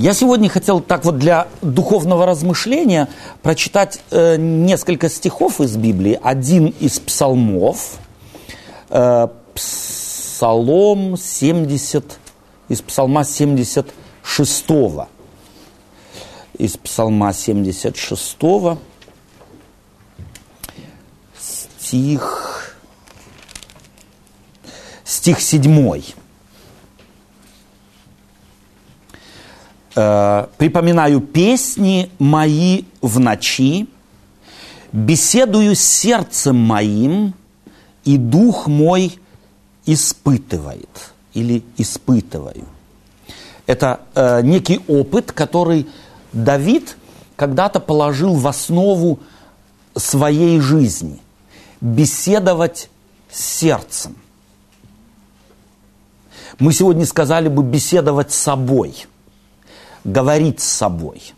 Я сегодня хотел так вот для духовного размышления прочитать э, несколько стихов из Библии. Один из псалмов, э, псалом 70, из псалма 76. Из псалма 76 стих, стих 7. Э, припоминаю песни мои в ночи, беседую с сердцем моим, и дух мой испытывает или испытываю. Это э, некий опыт, который Давид когда-то положил в основу своей жизни. Беседовать с сердцем. Мы сегодня сказали бы беседовать с собой – говорить с собой.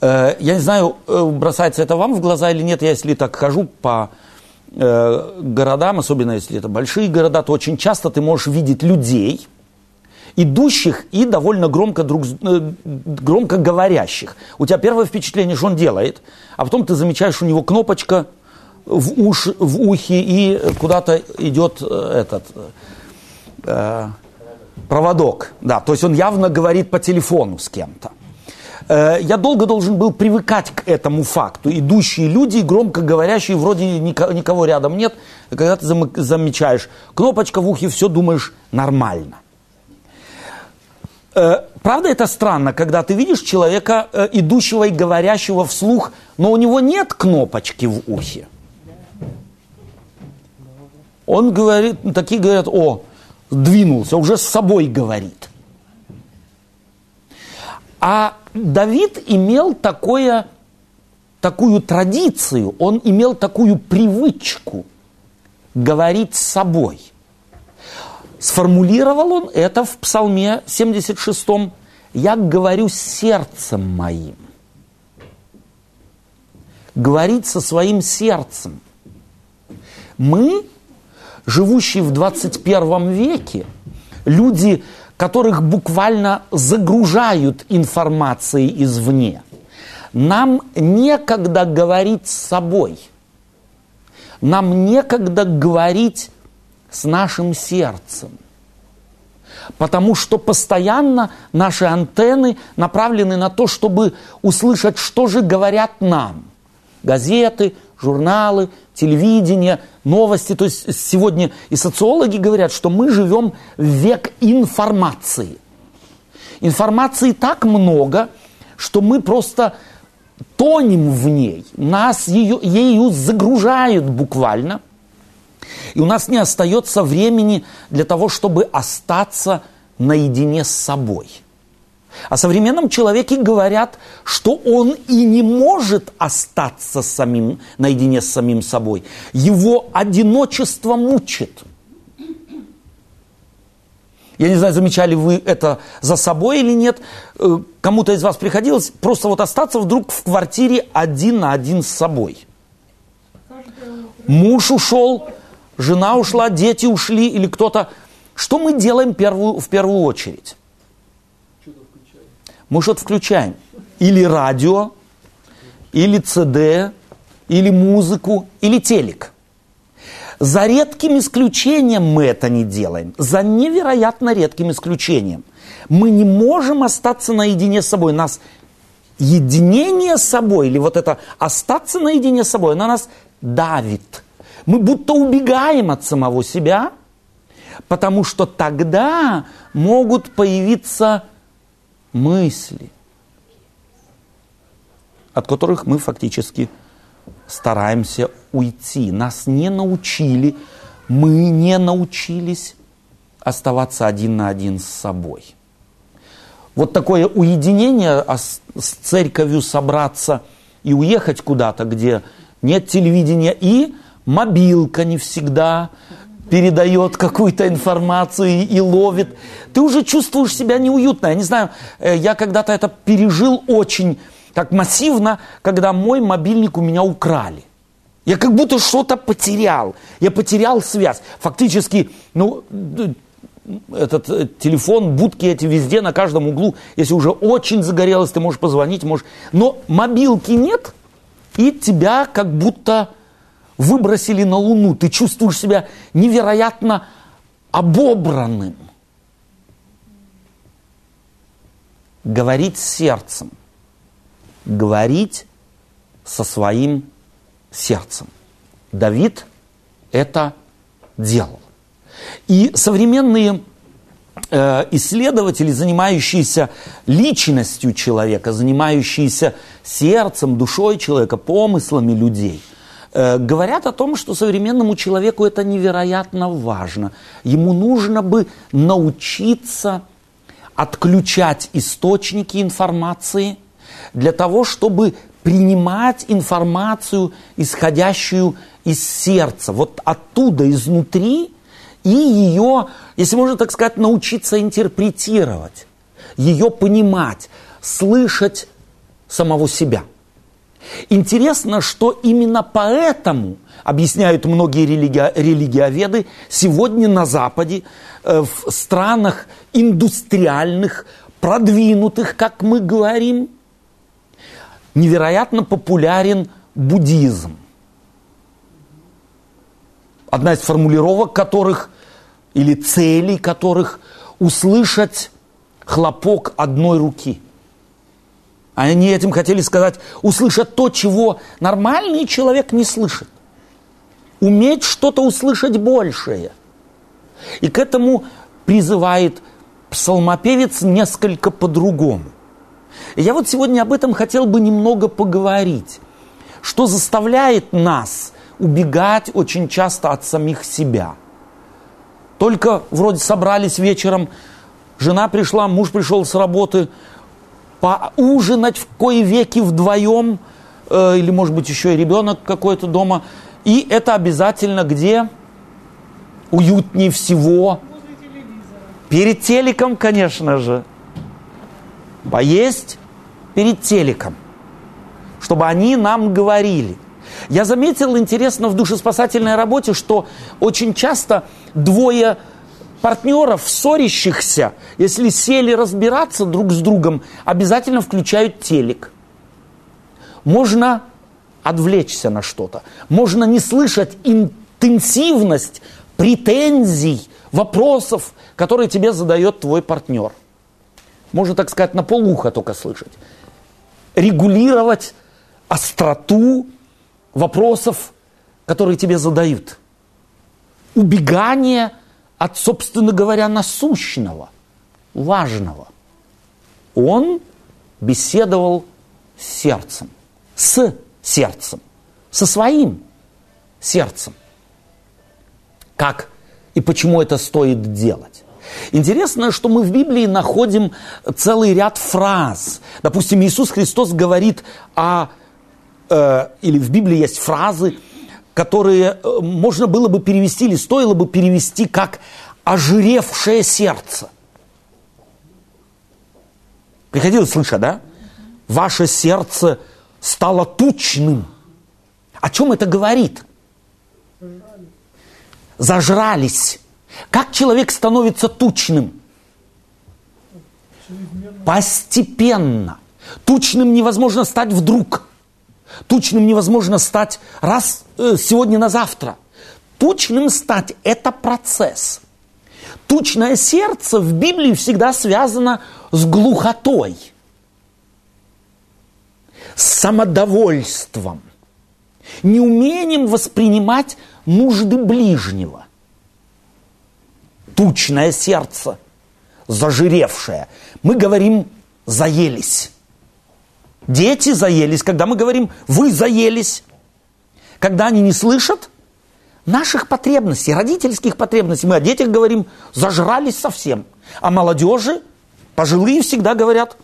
Э, я не знаю, э, бросается это вам в глаза или нет, я если так хожу по э, городам, особенно если это большие города, то очень часто ты можешь видеть людей, идущих и довольно громко, друг, громко говорящих. У тебя первое впечатление, что он делает, а потом ты замечаешь, у него кнопочка в, уш, в ухе и куда-то идет этот Проводок, да. То есть он явно говорит по телефону с кем-то. Э, я долго должен был привыкать к этому факту. Идущие люди, громко говорящие, вроде никого рядом нет. Когда ты замечаешь кнопочка в ухе, все думаешь нормально. Э, правда, это странно, когда ты видишь человека, э, идущего и говорящего вслух, но у него нет кнопочки в ухе. Он говорит, такие говорят, о, двинулся, уже с собой говорит. А Давид имел такое, такую традицию, он имел такую привычку говорить с собой. Сформулировал он это в Псалме 76. «Я говорю сердцем моим». Говорить со своим сердцем. Мы живущие в 21 веке, люди, которых буквально загружают информацией извне, нам некогда говорить с собой, нам некогда говорить с нашим сердцем. Потому что постоянно наши антенны направлены на то, чтобы услышать, что же говорят нам. Газеты, журналы, телевидение, новости. То есть сегодня и социологи говорят, что мы живем в век информации. Информации так много, что мы просто тонем в ней. Нас ее, ею загружают буквально. И у нас не остается времени для того, чтобы остаться наедине с собой – о современном человеке говорят, что он и не может остаться самим, наедине с самим собой. Его одиночество мучит. Я не знаю, замечали вы это за собой или нет. Э, кому-то из вас приходилось просто вот остаться вдруг в квартире один на один с собой. Муж ушел, жена ушла, дети ушли или кто-то. Что мы делаем первую, в первую очередь? Мы что-то включаем. Или радио, или ЦД, или музыку, или телек. За редким исключением мы это не делаем. За невероятно редким исключением. Мы не можем остаться наедине с собой. Нас единение с собой, или вот это остаться наедине с собой, на нас давит. Мы будто убегаем от самого себя, потому что тогда могут появиться мысли, от которых мы фактически стараемся уйти. Нас не научили, мы не научились оставаться один на один с собой. Вот такое уединение, а с церковью собраться и уехать куда-то, где нет телевидения, и мобилка не всегда передает какую-то информацию и, ловит. Ты уже чувствуешь себя неуютно. Я не знаю, э, я когда-то это пережил очень так массивно, когда мой мобильник у меня украли. Я как будто что-то потерял. Я потерял связь. Фактически, ну, этот э, телефон, будки эти везде, на каждом углу. Если уже очень загорелось, ты можешь позвонить, можешь. Но мобилки нет, и тебя как будто выбросили на Луну. Ты чувствуешь себя невероятно обобранным. Говорить сердцем. Говорить со своим сердцем. Давид это делал. И современные э, исследователи, занимающиеся личностью человека, занимающиеся сердцем, душой человека, помыслами людей, говорят о том, что современному человеку это невероятно важно. Ему нужно бы научиться отключать источники информации для того, чтобы принимать информацию, исходящую из сердца, вот оттуда, изнутри, и ее, если можно так сказать, научиться интерпретировать, ее понимать, слышать самого себя. Интересно, что именно поэтому, объясняют многие религи- религиоведы, сегодня на Западе, э, в странах индустриальных, продвинутых, как мы говорим, невероятно популярен буддизм. Одна из формулировок которых или целей которых услышать хлопок одной руки. Они этим хотели сказать, услышать то, чего нормальный человек не слышит. Уметь что-то услышать большее. И к этому призывает псалмопевец несколько по-другому. Я вот сегодня об этом хотел бы немного поговорить. Что заставляет нас убегать очень часто от самих себя – только вроде собрались вечером, жена пришла, муж пришел с работы, поужинать в кои веки вдвоем, э, или может быть еще и ребенок какой-то дома. И это обязательно где? Уютнее всего. Перед телеком, конечно же. Поесть перед телеком. Чтобы они нам говорили. Я заметил, интересно, в душеспасательной работе, что очень часто двое партнеров, ссорящихся, если сели разбираться друг с другом, обязательно включают телек. Можно отвлечься на что-то. Можно не слышать интенсивность претензий, вопросов, которые тебе задает твой партнер. Можно, так сказать, на полуха только слышать. Регулировать остроту вопросов, которые тебе задают. Убегание от, собственно говоря, насущного, важного. Он беседовал с сердцем, с сердцем, со своим сердцем. Как и почему это стоит делать? Интересно, что мы в Библии находим целый ряд фраз. Допустим, Иисус Христос говорит о э, или в Библии есть фразы, которые э, можно было бы перевести или стоило бы перевести как ожиревшее сердце. Приходилось слышать, да? Ваше сердце стало тучным. О чем это говорит? Зажрались. Как человек становится тучным? Постепенно. Тучным невозможно стать вдруг. Тучным невозможно стать раз э, сегодня на завтра. Тучным стать – это процесс. Тучное сердце в Библии всегда связано с глухотой, с самодовольством, неумением воспринимать нужды ближнего. Тучное сердце, зажиревшее. Мы говорим «заелись». Дети заелись, когда мы говорим «вы заелись», когда они не слышат наших потребностей, родительских потребностей. Мы о детях говорим «зажрались совсем». А молодежи, пожилые всегда говорят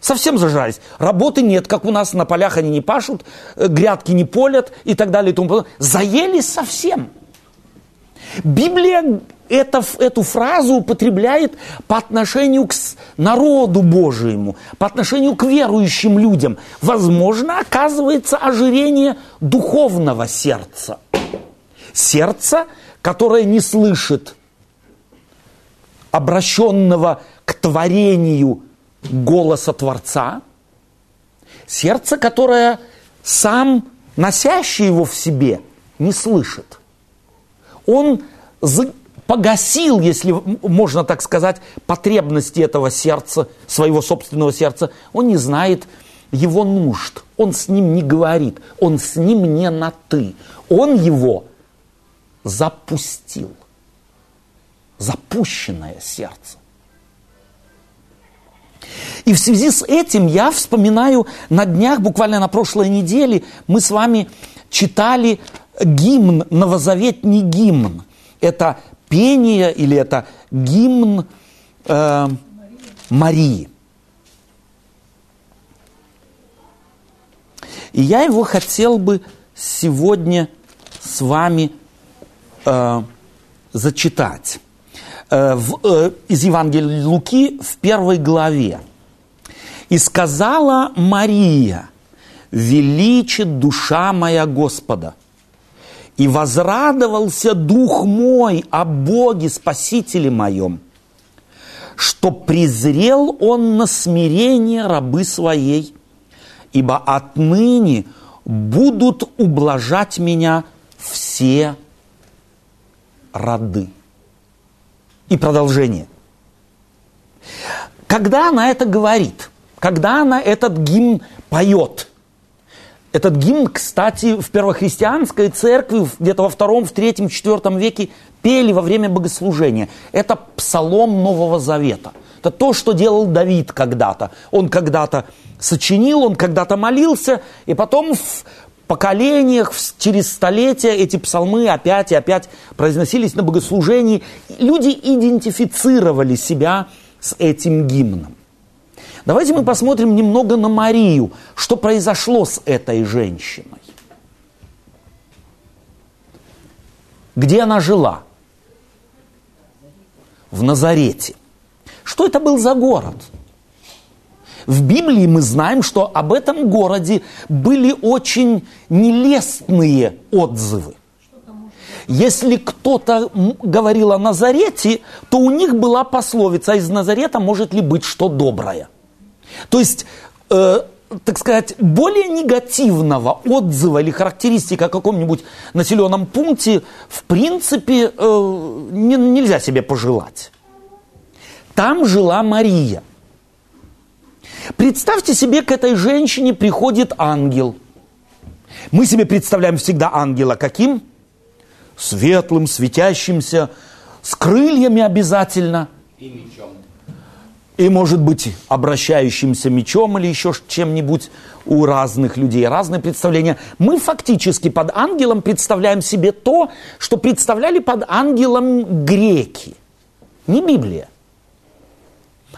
совсем зажрались. Работы нет, как у нас на полях они не пашут, э, грядки не полят и так далее и тому подобное. Заелись совсем. Библия это, эту фразу употребляет по отношению к народу Божьему, по отношению к верующим людям. Возможно, оказывается ожирение духовного сердца. Сердце, которое не слышит обращенного к творению голоса Творца, сердце, которое сам носящий его в себе не слышит. Он погасил, если можно так сказать, потребности этого сердца, своего собственного сердца. Он не знает его нужд. Он с ним не говорит. Он с ним не на «ты». Он его запустил. Запущенное сердце. И в связи с этим я вспоминаю на днях, буквально на прошлой неделе, мы с вами читали гимн, новозаветний гимн. Это пение или это гимн э, Марии. И я его хотел бы сегодня с вами э, зачитать. Э, в, э, из Евангелия Луки в первой главе. «И сказала Мария, величит душа моя Господа, и возрадовался дух мой о Боге Спасителе моем, что презрел он на смирение рабы своей, ибо отныне будут ублажать меня все роды. И продолжение. Когда она это говорит, когда она этот гимн поет – этот гимн, кстати, в первохристианской церкви где-то во втором, в третьем, четвертом веке пели во время богослужения. Это псалом Нового Завета. Это то, что делал Давид когда-то. Он когда-то сочинил, он когда-то молился, и потом в поколениях, через столетия эти псалмы опять и опять произносились на богослужении. Люди идентифицировали себя с этим гимном. Давайте мы посмотрим немного на Марию, что произошло с этой женщиной. Где она жила? В Назарете. Что это был за город? В Библии мы знаем, что об этом городе были очень нелестные отзывы. Если кто-то говорил о Назарете, то у них была пословица, «А из Назарета может ли быть что доброе. То есть, э, так сказать, более негативного отзыва или характеристики о каком-нибудь населенном пункте, в принципе, э, не, нельзя себе пожелать. Там жила Мария. Представьте себе, к этой женщине приходит ангел. Мы себе представляем всегда ангела каким? Светлым, светящимся, с крыльями обязательно. И мечом и, может быть, обращающимся мечом или еще чем-нибудь у разных людей, разные представления. Мы фактически под ангелом представляем себе то, что представляли под ангелом греки, не Библия.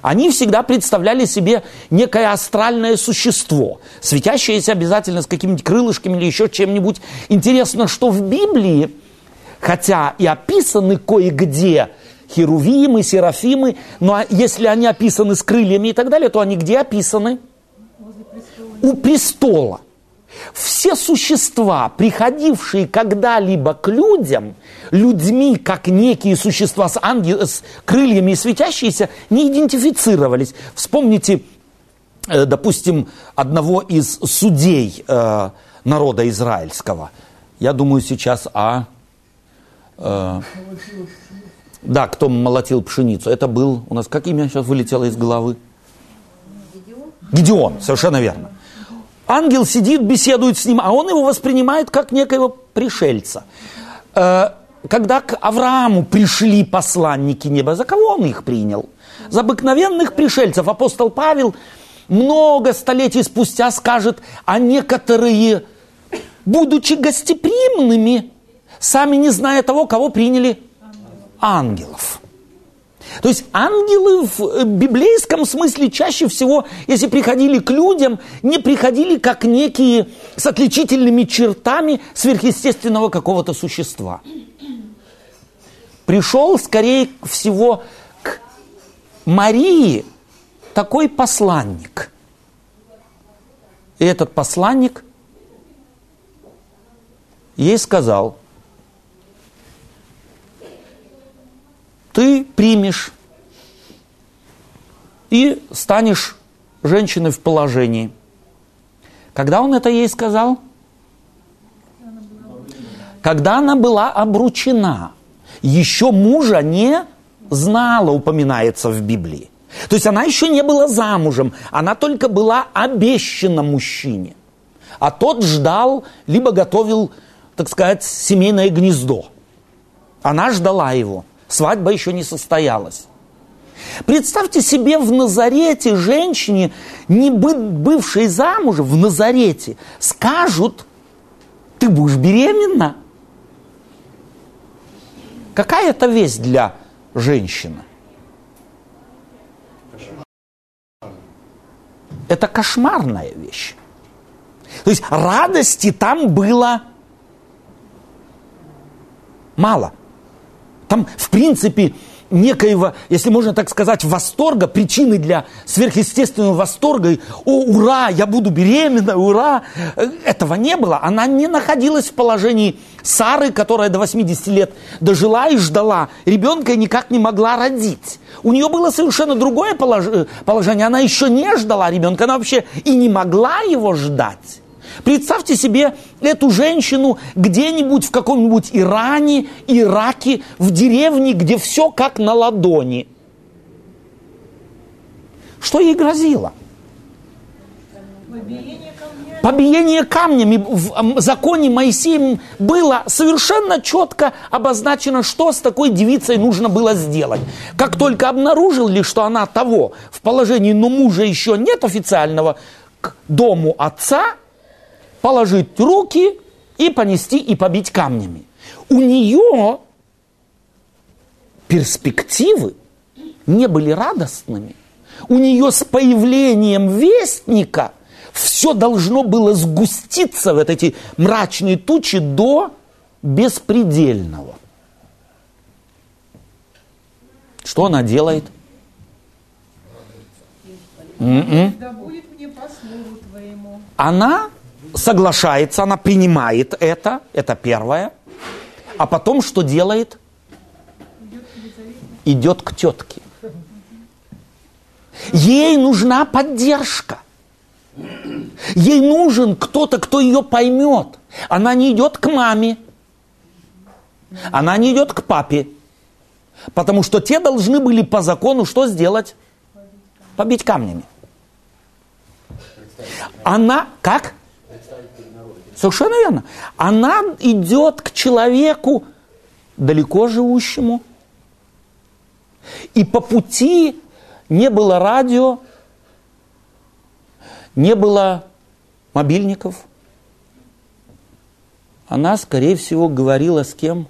Они всегда представляли себе некое астральное существо, светящееся обязательно с какими-нибудь крылышками или еще чем-нибудь. Интересно, что в Библии, хотя и описаны кое-где херувимы, серафимы, но а если они описаны с крыльями и так далее, то они где описаны? У престола. Все существа, приходившие когда-либо к людям, людьми, как некие существа с, ангел, с крыльями и светящиеся, не идентифицировались. Вспомните, э, допустим, одного из судей э, народа израильского. Я думаю сейчас о... Э, да, кто молотил пшеницу. Это был у нас, как имя сейчас вылетело из головы? Гедеон. Гедеон, совершенно верно. Ангел сидит, беседует с ним, а он его воспринимает как некоего пришельца. Э, когда к Аврааму пришли посланники неба, за кого он их принял? За обыкновенных пришельцев. Апостол Павел много столетий спустя скажет, а некоторые, будучи гостеприимными, сами не зная того, кого приняли ангелов. То есть ангелы в э, библейском смысле чаще всего, если приходили к людям, не приходили как некие с отличительными чертами сверхъестественного какого-то существа. Пришел, скорее всего, к Марии такой посланник. И этот посланник ей сказал – ты примешь и станешь женщиной в положении. Когда он это ей сказал? Когда она была обручена. Еще мужа не знала, упоминается в Библии. То есть она еще не была замужем, она только была обещана мужчине. А тот ждал, либо готовил, так сказать, семейное гнездо. Она ждала его. Свадьба еще не состоялась. Представьте себе в Назарете женщине, не бывшей замужем, в Назарете, скажут, ты будешь беременна. Какая это весть для женщины? Это кошмарная вещь. То есть радости там было мало. Там, в принципе, некоего, если можно так сказать, восторга, причины для сверхъестественного восторга, о, ура, я буду беременна, ура, этого не было. Она не находилась в положении Сары, которая до 80 лет дожила и ждала. Ребенка и никак не могла родить. У нее было совершенно другое положение, она еще не ждала ребенка, она вообще и не могла его ждать. Представьте себе эту женщину где-нибудь в каком-нибудь Иране, Ираке, в деревне, где все как на ладони. Что ей грозило? Побиение камнями в законе Моисеем было совершенно четко обозначено, что с такой девицей нужно было сделать. Как только обнаружили, что она того в положении, но мужа еще нет официального, к дому отца – положить руки и понести и побить камнями. У нее перспективы не были радостными. У нее с появлением вестника все должно было сгуститься в эти мрачные тучи до беспредельного. Что она делает? М-м. Она соглашается, она принимает это, это первое. А потом что делает? Идет к тетке. Ей нужна поддержка. Ей нужен кто-то, кто ее поймет. Она не идет к маме. Она не идет к папе. Потому что те должны были по закону что сделать? Побить камнями. Она, как? Совершенно верно. Она идет к человеку, далеко живущему. И по пути не было радио, не было мобильников. Она, скорее всего, говорила с кем?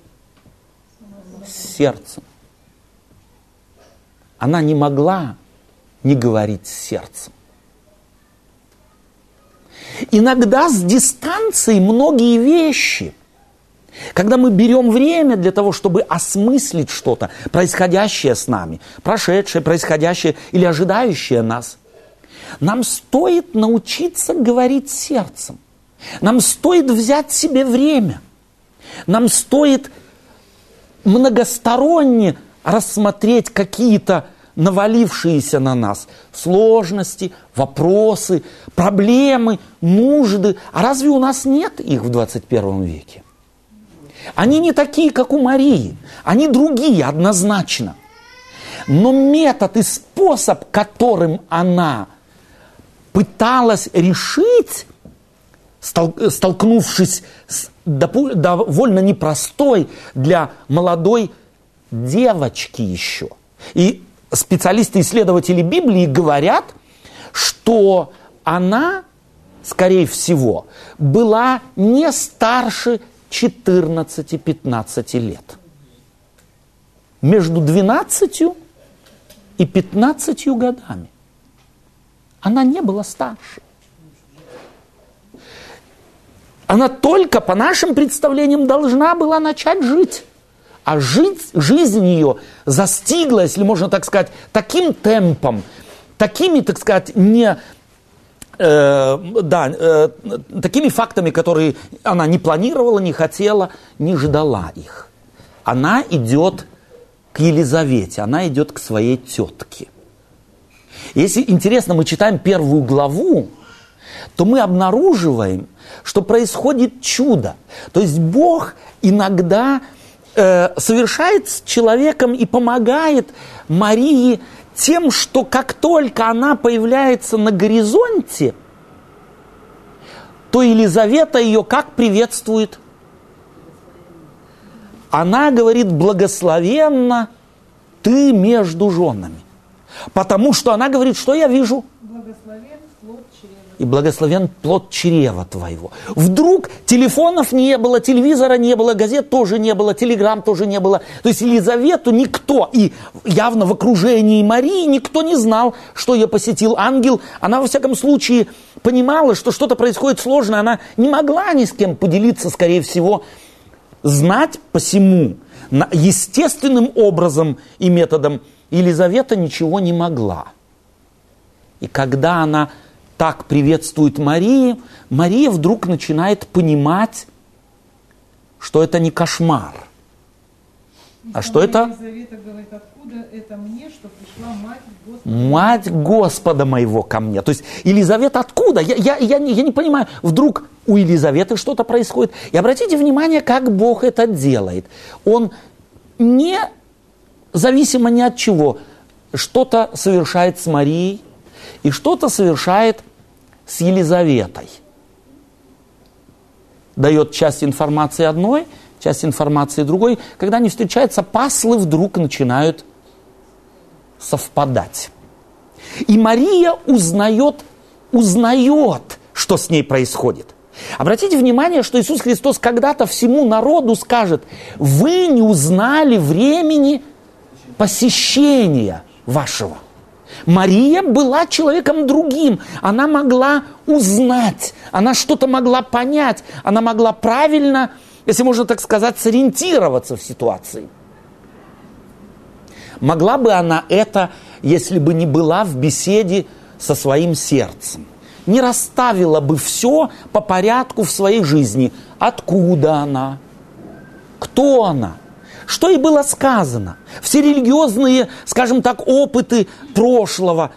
С сердцем. Она не могла не говорить с сердцем. Иногда с дистанции многие вещи, когда мы берем время для того, чтобы осмыслить что-то, происходящее с нами, прошедшее, происходящее или ожидающее нас, нам стоит научиться говорить сердцем. Нам стоит взять себе время. Нам стоит многосторонне рассмотреть какие-то навалившиеся на нас сложности, вопросы, проблемы, нужды. А разве у нас нет их в 21 веке? Они не такие, как у Марии. Они другие, однозначно. Но метод и способ, которым она пыталась решить, столкнувшись с довольно непростой для молодой девочки еще. И специалисты-исследователи Библии говорят, что она, скорее всего, была не старше 14-15 лет. Между 12 и 15 годами. Она не была старше. Она только, по нашим представлениям, должна была начать жить а жить, жизнь ее застигла, если можно так сказать, таким темпом, такими, так сказать, не, э, да, э, такими фактами, которые она не планировала, не хотела, не ждала их. Она идет к Елизавете, она идет к своей тетке. Если интересно, мы читаем первую главу, то мы обнаруживаем, что происходит чудо. То есть Бог иногда э, совершает с человеком и помогает Марии тем, что как только она появляется на горизонте, то Елизавета ее как приветствует? Она говорит, благословенно ты между женами. Потому что она говорит, что я вижу? Благословен плод чрева. И благословен плод чрева твоего. Вдруг телефонов не было, телевизора не было, газет тоже не было, телеграмм тоже не было. То есть Елизавету никто, и явно в окружении Марии никто не знал, что ее посетил ангел. Она, во всяком случае, понимала, что что-то происходит сложное. Она не могла ни с кем поделиться, скорее всего, знать посему, естественным образом и методом Елизавета ничего не могла. И когда она так приветствует Марии, Мария вдруг начинает понимать, что это не кошмар. А что это? Говорит, откуда это мне, что пришла мать Господа? Мать Господа моего ко мне. То есть Елизавета откуда? Я, я, я, не, я не понимаю. Вдруг у Елизаветы что-то происходит. И обратите внимание, как Бог это делает. Он не зависимо ни от чего. Что-то совершает с Марией и что-то совершает с Елизаветой. Дает часть информации одной, часть информации другой. Когда они встречаются, паслы вдруг начинают совпадать. И Мария узнает, узнает, что с ней происходит. Обратите внимание, что Иисус Христос когда-то всему народу скажет, вы не узнали времени посещения вашего. Мария была человеком другим. Она могла узнать, она что-то могла понять, она могла правильно, если можно так сказать, сориентироваться в ситуации. Могла бы она это, если бы не была в беседе со своим сердцем. Не расставила бы все по порядку в своей жизни. Откуда она? Кто она? Что и было сказано. Все религиозные, скажем так, опыты прошлого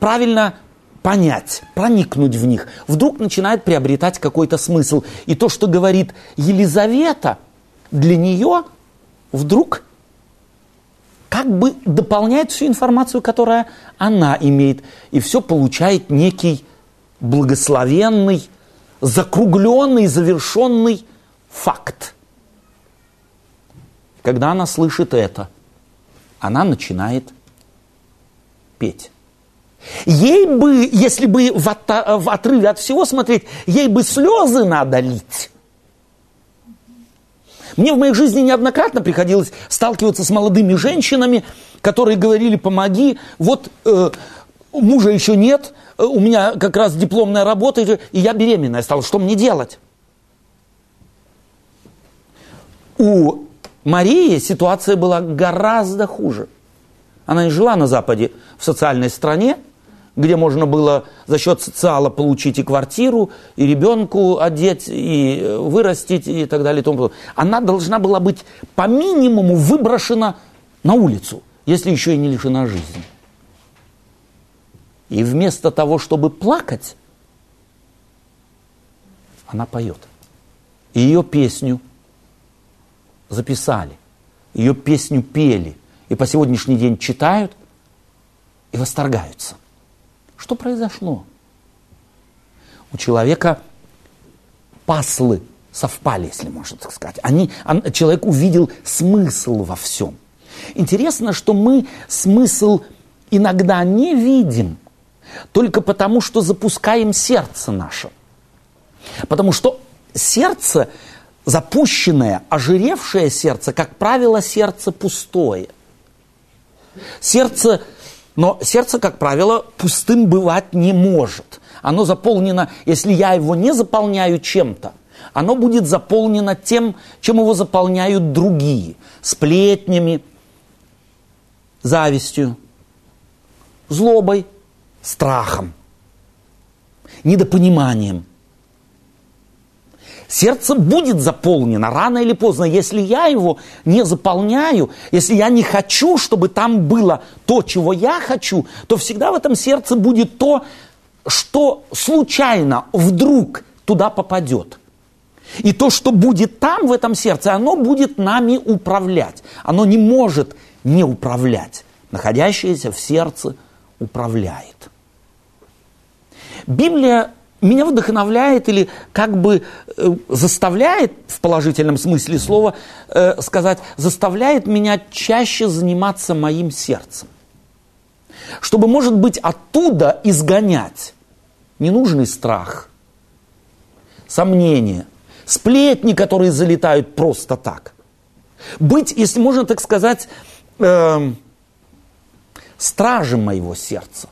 правильно понять, проникнуть в них, вдруг начинает приобретать какой-то смысл. И то, что говорит Елизавета, для нее вдруг как бы дополняет всю информацию, которая она имеет, и все получает некий благословенный, закругленный, завершенный факт. Когда она слышит это, она начинает петь. Ей бы, если бы в, от, в отрыве от всего смотреть, ей бы слезы надо лить. Мне в моей жизни неоднократно приходилось сталкиваться с молодыми женщинами, которые говорили, помоги, вот э, мужа еще нет, э, у меня как раз дипломная работа, и я беременная стала, что мне делать? У Марии ситуация была гораздо хуже. Она не жила на Западе в социальной стране, где можно было за счет социала получить и квартиру, и ребенку одеть, и вырастить, и так далее. И тому Она должна была быть по минимуму выброшена на улицу, если еще и не лишена жизни. И вместо того, чтобы плакать, она поет. И ее песню – записали, ее песню пели, и по сегодняшний день читают и восторгаются. Что произошло? У человека паслы совпали, если можно так сказать. Они, он, человек увидел смысл во всем. Интересно, что мы смысл иногда не видим, только потому, что запускаем сердце наше. Потому что сердце запущенное, ожиревшее сердце, как правило, сердце пустое. Сердце, но сердце, как правило, пустым бывать не может. Оно заполнено, если я его не заполняю чем-то, оно будет заполнено тем, чем его заполняют другие. Сплетнями, завистью, злобой, страхом, недопониманием – Сердце будет заполнено рано или поздно. Если я его не заполняю, если я не хочу, чтобы там было то, чего я хочу, то всегда в этом сердце будет то, что случайно, вдруг туда попадет. И то, что будет там, в этом сердце, оно будет нами управлять. Оно не может не управлять. Находящееся в сердце управляет. Библия меня вдохновляет или как бы э, заставляет, в положительном смысле слова э, сказать, заставляет меня чаще заниматься моим сердцем. Чтобы, может быть, оттуда изгонять ненужный страх, сомнения, сплетни, которые залетают просто так. Быть, если можно так сказать, э, стражем моего сердца –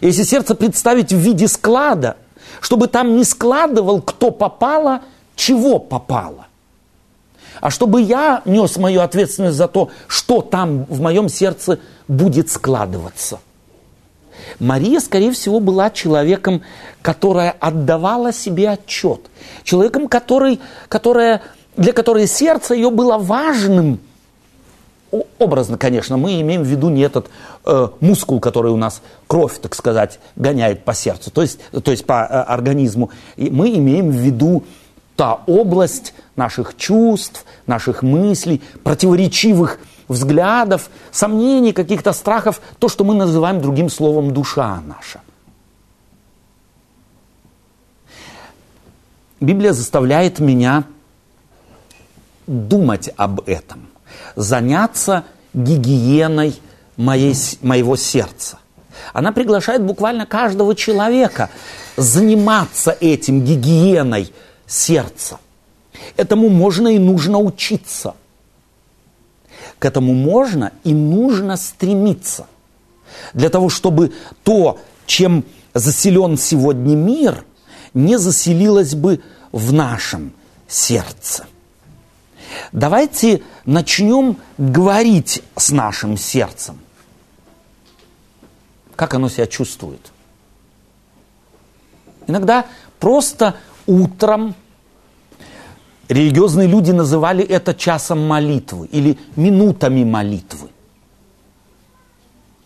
если сердце представить в виде склада, чтобы там не складывал, кто попало, чего попало. А чтобы я нес мою ответственность за то, что там в моем сердце будет складываться. Мария, скорее всего, была человеком, которая отдавала себе отчет. Человеком, который, которая, для которой сердце ее было важным – образно, конечно, мы имеем в виду не этот э, мускул, который у нас кровь, так сказать, гоняет по сердцу, то есть, то есть по э, организму. И мы имеем в виду та область наших чувств, наших мыслей, противоречивых взглядов, сомнений, каких-то страхов, то, что мы называем другим словом душа наша. Библия заставляет меня думать об этом заняться гигиеной моей, моего сердца. Она приглашает буквально каждого человека заниматься этим гигиеной сердца. Этому можно и нужно учиться. К этому можно и нужно стремиться. Для того, чтобы то, чем заселен сегодня мир, не заселилось бы в нашем сердце. Давайте начнем говорить с нашим сердцем. Как оно себя чувствует? Иногда просто утром религиозные люди называли это часом молитвы или минутами молитвы.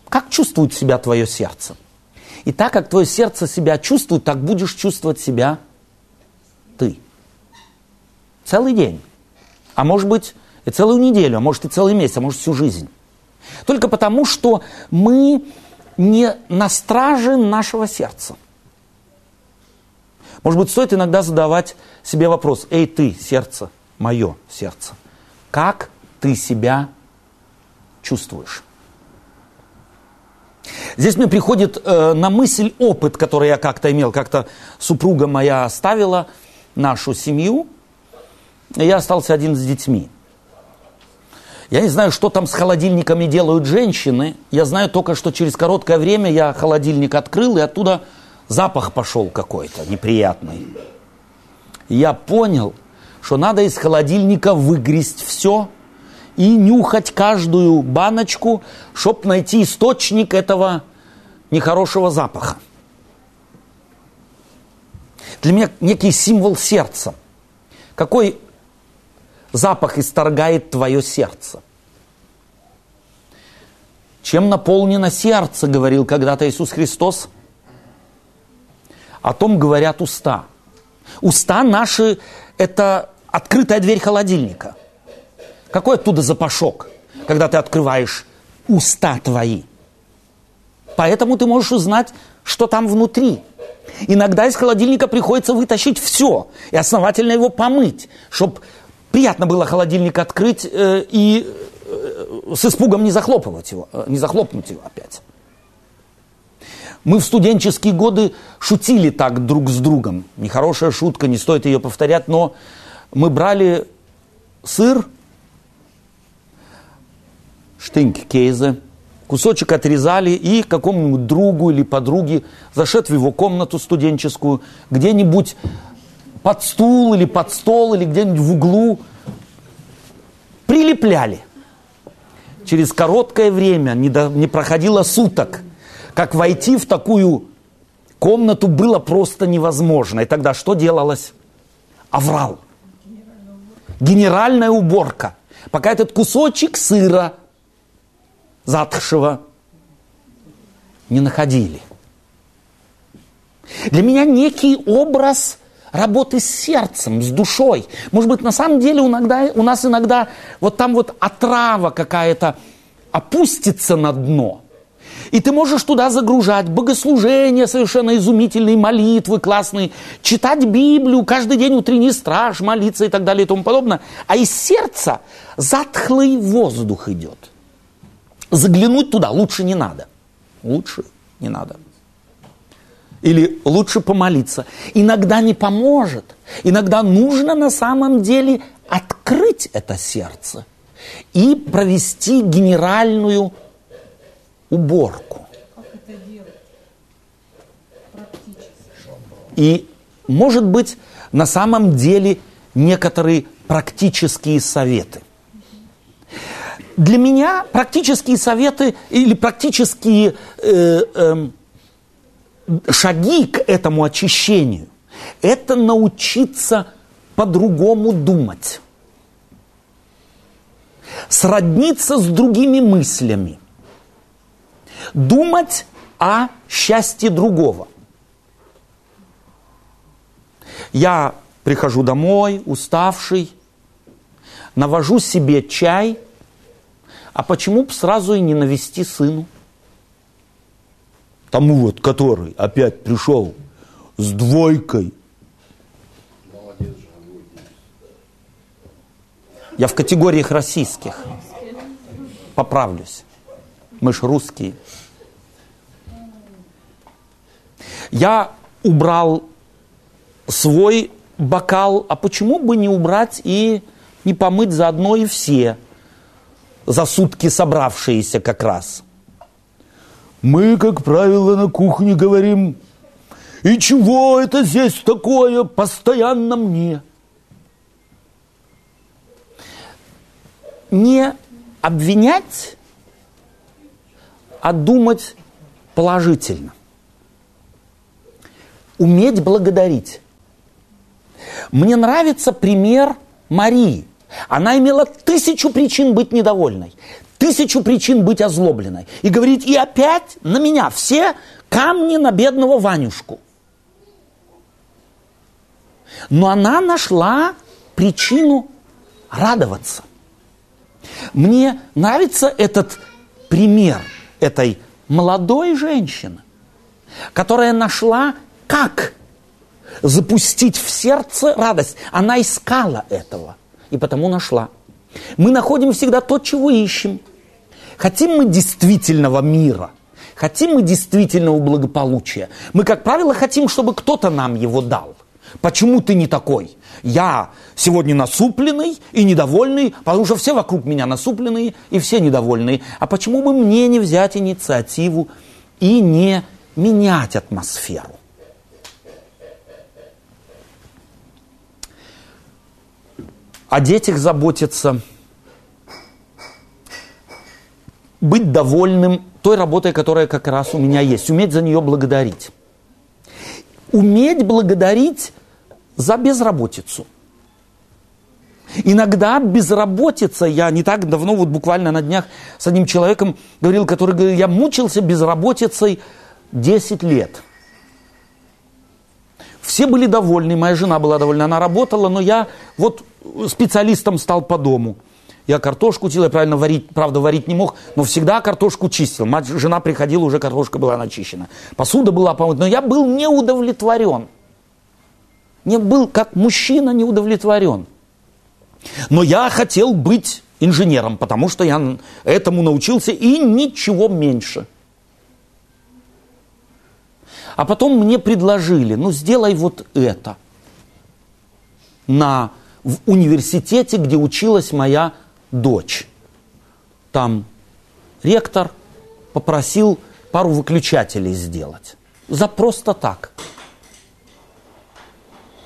Как чувствует себя твое сердце? И так как твое сердце себя чувствует, так будешь чувствовать себя ты. Целый день а может быть и целую неделю, а может и целый месяц, а может всю жизнь. Только потому, что мы не на страже нашего сердца. Может быть, стоит иногда задавать себе вопрос, эй ты, сердце, мое сердце, как ты себя чувствуешь? Здесь мне приходит э, на мысль опыт, который я как-то имел, как-то супруга моя оставила нашу семью, я остался один с детьми. Я не знаю, что там с холодильниками делают женщины. Я знаю только, что через короткое время я холодильник открыл, и оттуда запах пошел какой-то неприятный. я понял, что надо из холодильника выгрести все и нюхать каждую баночку, чтобы найти источник этого нехорошего запаха. Для меня некий символ сердца. Какой запах исторгает твое сердце. Чем наполнено сердце, говорил когда-то Иисус Христос? О том говорят уста. Уста наши – это открытая дверь холодильника. Какой оттуда запашок, когда ты открываешь уста твои? Поэтому ты можешь узнать, что там внутри. Иногда из холодильника приходится вытащить все и основательно его помыть, чтобы приятно было холодильник открыть э, и э, с испугом не захлопывать его, э, не захлопнуть его опять. Мы в студенческие годы шутили так друг с другом. Нехорошая шутка, не стоит ее повторять, но мы брали сыр, штынк кейза, кусочек отрезали и какому-нибудь другу или подруге, зашед в его комнату студенческую, где-нибудь под стул или под стол или где-нибудь в углу прилепляли. Через короткое время, не, до, не проходило суток, как войти в такую комнату было просто невозможно. И тогда что делалось? Аврал. Генеральная уборка. Пока этот кусочек сыра затхшего не находили. Для меня некий образ работы с сердцем, с душой. Может быть, на самом деле иногда, у нас иногда вот там вот отрава какая-то опустится на дно. И ты можешь туда загружать богослужения совершенно изумительные, молитвы классные, читать Библию, каждый день утренний страж, молиться и так далее и тому подобное. А из сердца затхлый воздух идет. Заглянуть туда лучше не надо. Лучше не надо. Или лучше помолиться. Иногда не поможет. Иногда нужно на самом деле открыть это сердце и провести генеральную уборку. И, может быть, на самом деле некоторые практические советы. Для меня практические советы или практические э, э, шаги к этому очищению – это научиться по-другому думать, сродниться с другими мыслями, думать о счастье другого. Я прихожу домой, уставший, навожу себе чай, а почему бы сразу и не навести сыну? Тому вот, который опять пришел с двойкой. Я в категориях российских. Поправлюсь. Мы ж русские. Я убрал свой бокал, а почему бы не убрать и не помыть заодно и все, за сутки собравшиеся как раз. Мы, как правило, на кухне говорим, и чего это здесь такое постоянно мне? Не обвинять, а думать положительно. Уметь благодарить. Мне нравится пример Марии. Она имела тысячу причин быть недовольной тысячу причин быть озлобленной. И говорит, и опять на меня все камни на бедного Ванюшку. Но она нашла причину радоваться. Мне нравится этот пример этой молодой женщины, которая нашла, как запустить в сердце радость. Она искала этого и потому нашла. Мы находим всегда то, чего ищем – Хотим мы действительного мира, хотим мы действительного благополучия. Мы, как правило, хотим, чтобы кто-то нам его дал. Почему ты не такой? Я сегодня насупленный и недовольный, потому что все вокруг меня насупленные и все недовольные. А почему бы мне не взять инициативу и не менять атмосферу? О детях заботиться – быть довольным той работой, которая как раз у меня есть, уметь за нее благодарить. Уметь благодарить за безработицу. Иногда безработица, я не так давно, вот буквально на днях с одним человеком говорил, который говорил, я мучился безработицей 10 лет. Все были довольны, моя жена была довольна, она работала, но я вот специалистом стал по дому. Я картошку чистил, я правильно варить, правда, варить не мог, но всегда картошку чистил. Мать, жена приходила, уже картошка была начищена. Посуда была помыта, но я был не удовлетворен. Не был как мужчина не удовлетворен. Но я хотел быть инженером, потому что я этому научился и ничего меньше. А потом мне предложили, ну сделай вот это. На, в университете, где училась моя дочь. Там ректор попросил пару выключателей сделать. За просто так.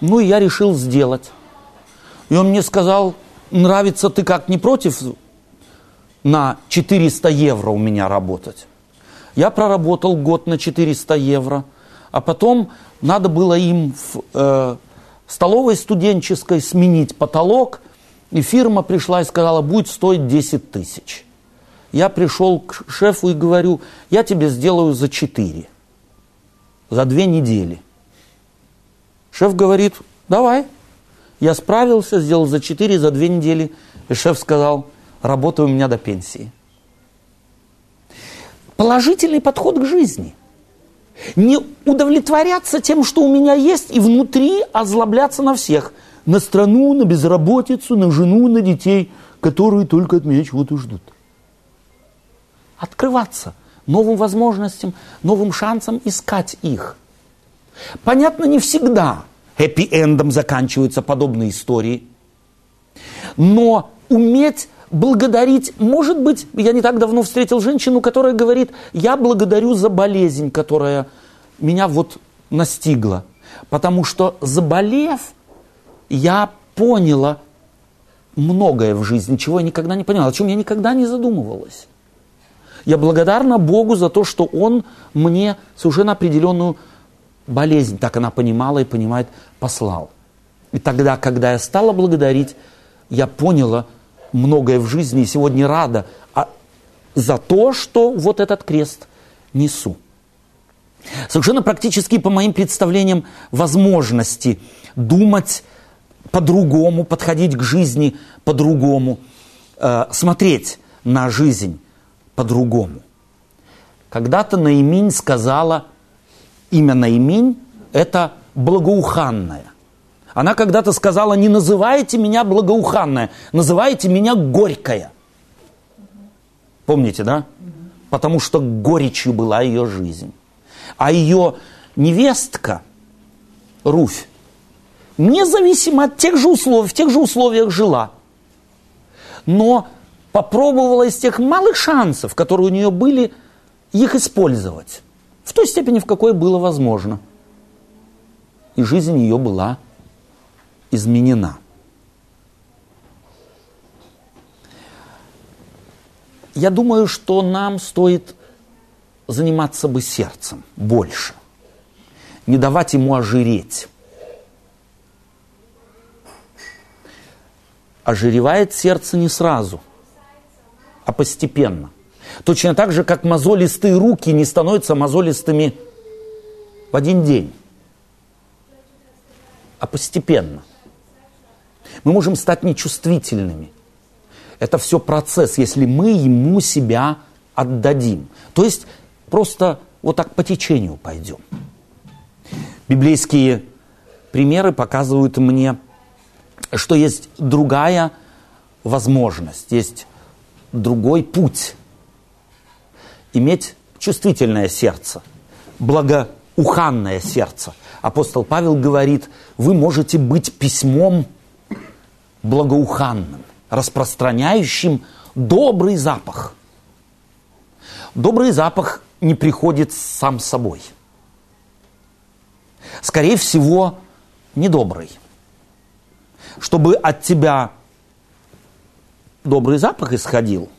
Ну, и я решил сделать. И он мне сказал, нравится ты как, не против на 400 евро у меня работать? Я проработал год на 400 евро, а потом надо было им в э, столовой студенческой сменить потолок, и фирма пришла и сказала, будет стоить 10 тысяч. Я пришел к шефу и говорю, я тебе сделаю за 4, за две недели. Шеф говорит, давай. Я справился, сделал за 4, за две недели. И шеф сказал, работай у меня до пенсии. Положительный подход к жизни. Не удовлетворяться тем, что у меня есть, и внутри озлобляться на всех. На страну, на безработицу, на жену, на детей, которые только от меня чего-то ждут. Открываться новым возможностям, новым шансам, искать их. Понятно, не всегда хэппи-эндом заканчиваются подобные истории. Но уметь благодарить, может быть, я не так давно встретил женщину, которая говорит, я благодарю за болезнь, которая меня вот настигла. Потому что заболев, я поняла многое в жизни, чего я никогда не поняла, о чем я никогда не задумывалась. Я благодарна Богу за то, что Он мне совершенно определенную болезнь, так она понимала и понимает, послал. И тогда, когда я стала благодарить, я поняла многое в жизни и сегодня рада а за то, что вот этот крест несу. Совершенно практически, по моим представлениям, возможности думать по-другому, подходить к жизни по-другому, э, смотреть на жизнь по-другому. Когда-то Наиминь сказала, имя Наиминь – это благоуханная. Она когда-то сказала, не называйте меня благоуханная, называйте меня горькая. Помните, да? Потому что горечью была ее жизнь. А ее невестка, Руфь, независимо от тех же условий, в тех же условиях жила. Но попробовала из тех малых шансов, которые у нее были, их использовать. В той степени, в какой было возможно. И жизнь ее была изменена. Я думаю, что нам стоит заниматься бы сердцем больше. Не давать ему ожиреть. Ожиревает сердце не сразу – а постепенно. Точно так же, как мозолистые руки не становятся мозолистыми в один день, а постепенно. Мы можем стать нечувствительными. Это все процесс, если мы ему себя отдадим. То есть просто вот так по течению пойдем. Библейские примеры показывают мне, что есть другая возможность, есть другой путь. Иметь чувствительное сердце, благоуханное сердце. Апостол Павел говорит, вы можете быть письмом благоуханным, распространяющим добрый запах. Добрый запах не приходит сам собой. Скорее всего, недобрый. Чтобы от тебя добрый запах исходил,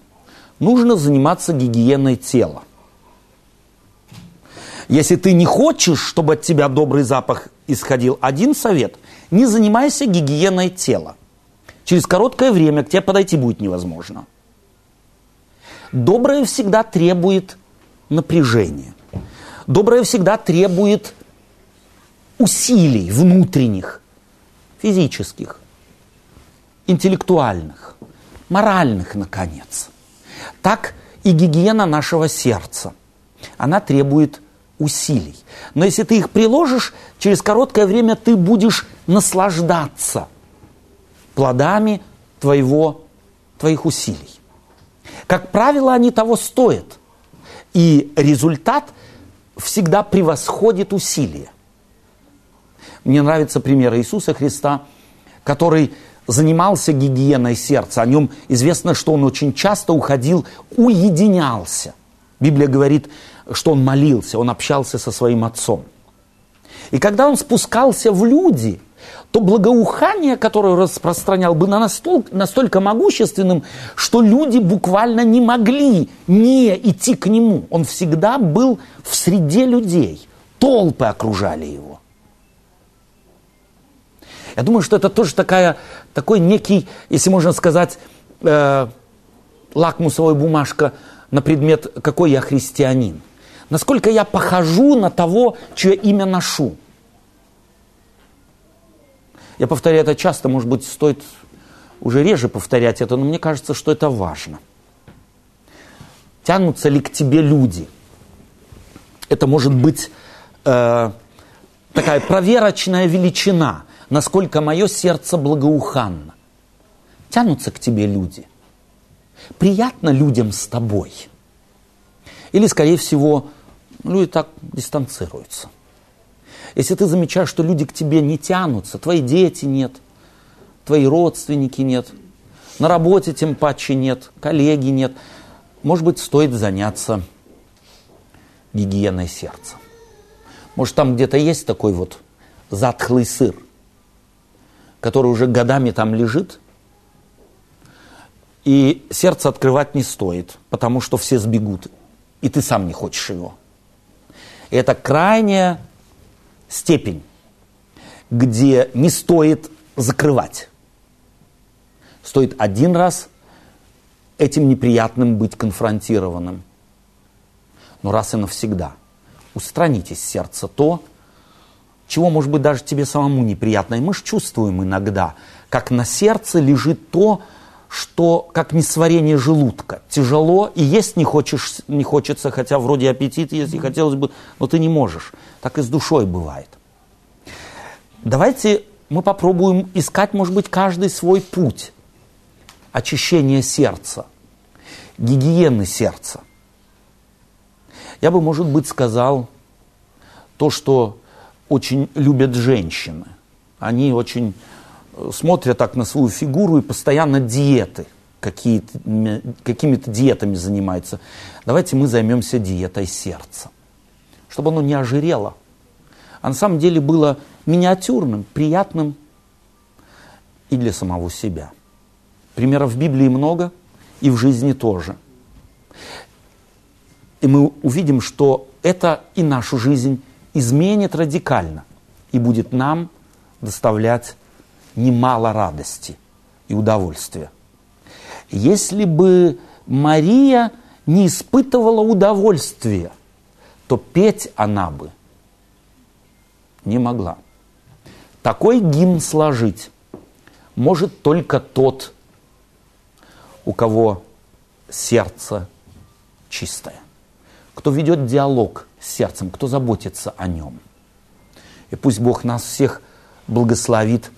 нужно заниматься гигиеной тела. Если ты не хочешь, чтобы от тебя добрый запах исходил, один совет – не занимайся гигиеной тела. Через короткое время к тебе подойти будет невозможно. Доброе всегда требует напряжения. Доброе всегда требует усилий внутренних, физических, интеллектуальных моральных, наконец. Так и гигиена нашего сердца. Она требует усилий. Но если ты их приложишь, через короткое время ты будешь наслаждаться плодами твоего, твоих усилий. Как правило, они того стоят. И результат всегда превосходит усилия. Мне нравится пример Иисуса Христа, который занимался гигиеной сердца. О нем известно, что он очень часто уходил, уединялся. Библия говорит, что он молился, он общался со своим отцом. И когда он спускался в люди, то благоухание, которое распространял, было настолько, настолько могущественным, что люди буквально не могли не идти к нему. Он всегда был в среде людей. Толпы окружали его. Я думаю, что это тоже такая, такой некий, если можно сказать, э, лакмусовая бумажка на предмет, какой я христианин. Насколько я похожу на того, чье имя ношу. Я повторяю это часто, может быть, стоит уже реже повторять это, но мне кажется, что это важно. Тянутся ли к тебе люди? Это может быть э, такая проверочная величина, насколько мое сердце благоуханно. Тянутся к тебе люди. Приятно людям с тобой. Или, скорее всего, люди так дистанцируются. Если ты замечаешь, что люди к тебе не тянутся, твои дети нет, твои родственники нет, на работе тем паче нет, коллеги нет, может быть, стоит заняться гигиеной сердца. Может, там где-то есть такой вот затхлый сыр, который уже годами там лежит, и сердце открывать не стоит, потому что все сбегут, и ты сам не хочешь его. И это крайняя степень, где не стоит закрывать. Стоит один раз этим неприятным быть конфронтированным. Но раз и навсегда устранить из сердца то, чего, может быть, даже тебе самому неприятно. И мы же чувствуем иногда, как на сердце лежит то, что как несварение желудка. Тяжело, и есть не, хочешь, не хочется, хотя вроде аппетит есть, и хотелось бы, но ты не можешь. Так и с душой бывает. Давайте мы попробуем искать, может быть, каждый свой путь очищения сердца, гигиены сердца. Я бы, может быть, сказал то, что очень любят женщины. Они очень смотрят так на свою фигуру и постоянно диеты, какими-то диетами занимаются. Давайте мы займемся диетой сердца, чтобы оно не ожирело, а на самом деле было миниатюрным, приятным и для самого себя. Примеров в Библии много, и в жизни тоже. И мы увидим, что это и нашу жизнь изменит радикально и будет нам доставлять немало радости и удовольствия. Если бы Мария не испытывала удовольствия, то петь она бы не могла. Такой гимн сложить может только тот, у кого сердце чистое, кто ведет диалог сердцем, кто заботится о нем. И пусть Бог нас всех благословит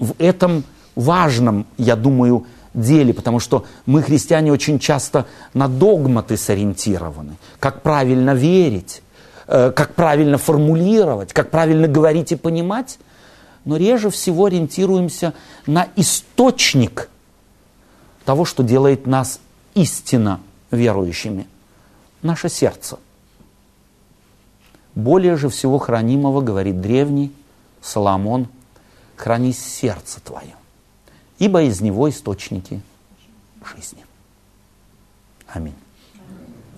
в этом важном, я думаю, деле, потому что мы, христиане, очень часто на догматы сориентированы, как правильно верить, э, как правильно формулировать, как правильно говорить и понимать, но реже всего ориентируемся на источник того, что делает нас истинно верующими, наше сердце. Более же всего хранимого, говорит древний Соломон – храни сердце твое, ибо из него источники жизни. Аминь.